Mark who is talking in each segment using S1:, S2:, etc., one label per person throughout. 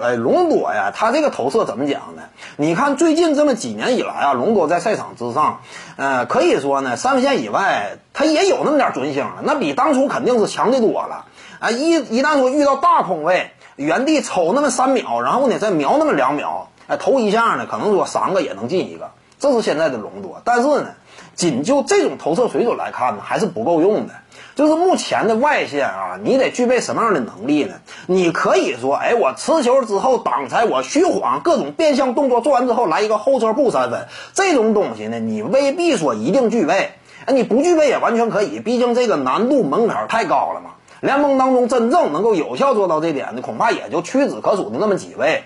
S1: 哎，隆多呀，他这个投射怎么讲呢？你看最近这么几年以来啊，隆多在赛场之上，呃，可以说呢，三分线以外他也有那么点准星了，那比当初肯定是强的多了。啊，一一旦说遇到大空位，原地瞅那么三秒，然后呢再瞄那么两秒，哎，投一下呢，可能说三个也能进一个，这是现在的隆多。但是呢，仅就这种投射水准来看呢，还是不够用的。就是目前的外线啊，你得具备什么样的能力呢？你可以说，哎，我持球之后挡拆，我虚晃各种变相动作做完之后来一个后撤步三分，这种东西呢，你未必说一定具备。哎，你不具备也完全可以，毕竟这个难度门槛太高了嘛。联盟当中真正能够有效做到这点的，恐怕也就屈指可数的那么几位：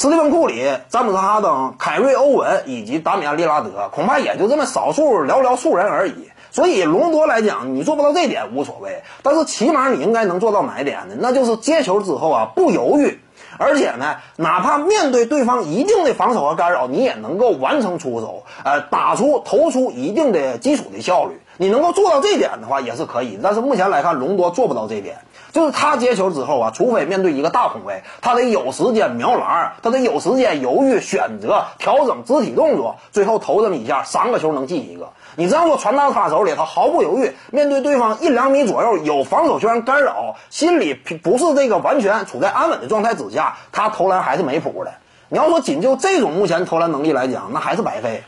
S1: 斯蒂芬·库里、詹姆斯·哈登、凯瑞·欧文以及达米安·利拉德，恐怕也就这么少数寥寥数人而已。所以隆多来讲，你做不到这点无所谓，但是起码你应该能做到哪一点呢？那就是接球之后啊不犹豫，而且呢，哪怕面对对方一定的防守和干扰，你也能够完成出手，呃，打出投出一定的基础的效率。你能够做到这点的话也是可以，但是目前来看，隆多做不到这点。就是他接球之后啊，除非面对一个大空位，他得有时间瞄篮，他得有时间犹豫、选择、调整肢体动作，最后投这么一下，三个球能进一个。你这样说传到他手里，他毫不犹豫面对对方一两米左右有防守圈干扰，心里不是这个完全处在安稳的状态之下，他投篮还是没谱的。你要说仅就这种目前投篮能力来讲，那还是白费，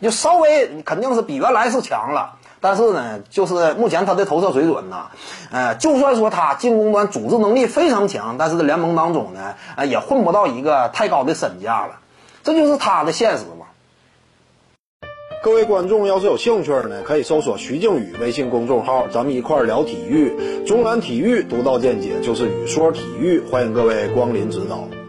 S1: 就稍微肯定是比原来是强了。但是呢，就是目前他的投射水准呢，呃，就算说他进攻端组织能力非常强，但是在联盟当中呢，呃，也混不到一个太高的身价了，这就是他的现实嘛。
S2: 各位观众要是有兴趣呢，可以搜索徐静宇微信公众号，咱们一块聊体育，中南体育独到见解就是语说体育，欢迎各位光临指导。